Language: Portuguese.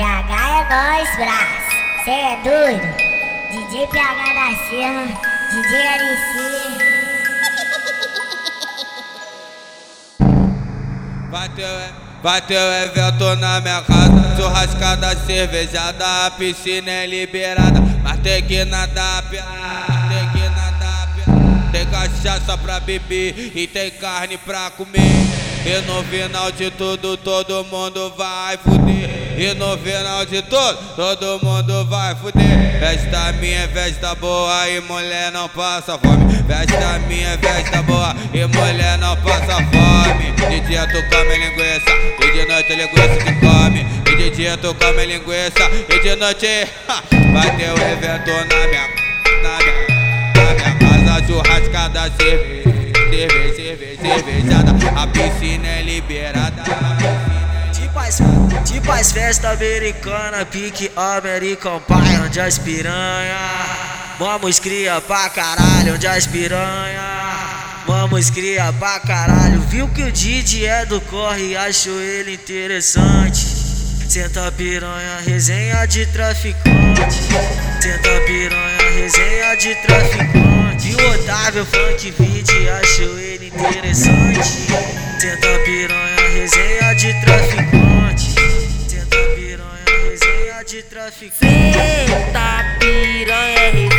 PH é nós, braço. Cê é doido? DJ PH da Silva, DJ LC. Bateu, bateu evento na minha casa, churrascada, cervejada, piscina é liberada, mas tem que nadar, tem que nadar. Tem cachaça pra beber e tem carne pra comer. E no final de tudo, todo mundo vai fuder. E no final de tudo, todo mundo vai fuder. Festa minha, festa boa e mulher não passa fome. Festa minha, festa boa e mulher não passa fome. De dia tu come linguiça e de noite linguiça que come. E de dia tu come linguiça e de noite ha, vai ter um evento na minha, na minha, na minha casa churrascada cerveja cerveja, cerveja, cervejada. A piscina é liberada. Tipo tipo as festas americanas, pique American Pie, onde as piranha. Vamos cria pra caralho, onde as piranha. Vamos cria pra caralho. Viu que o Didi é do corre achou ele interessante. Senta piranha, resenha de traficante. Senta piranha, resenha de traficante. E o Funk Video achou ele interessante. Senta piranha, resenha de traficante. Senta piranha, resenha de traficante. Senta piranha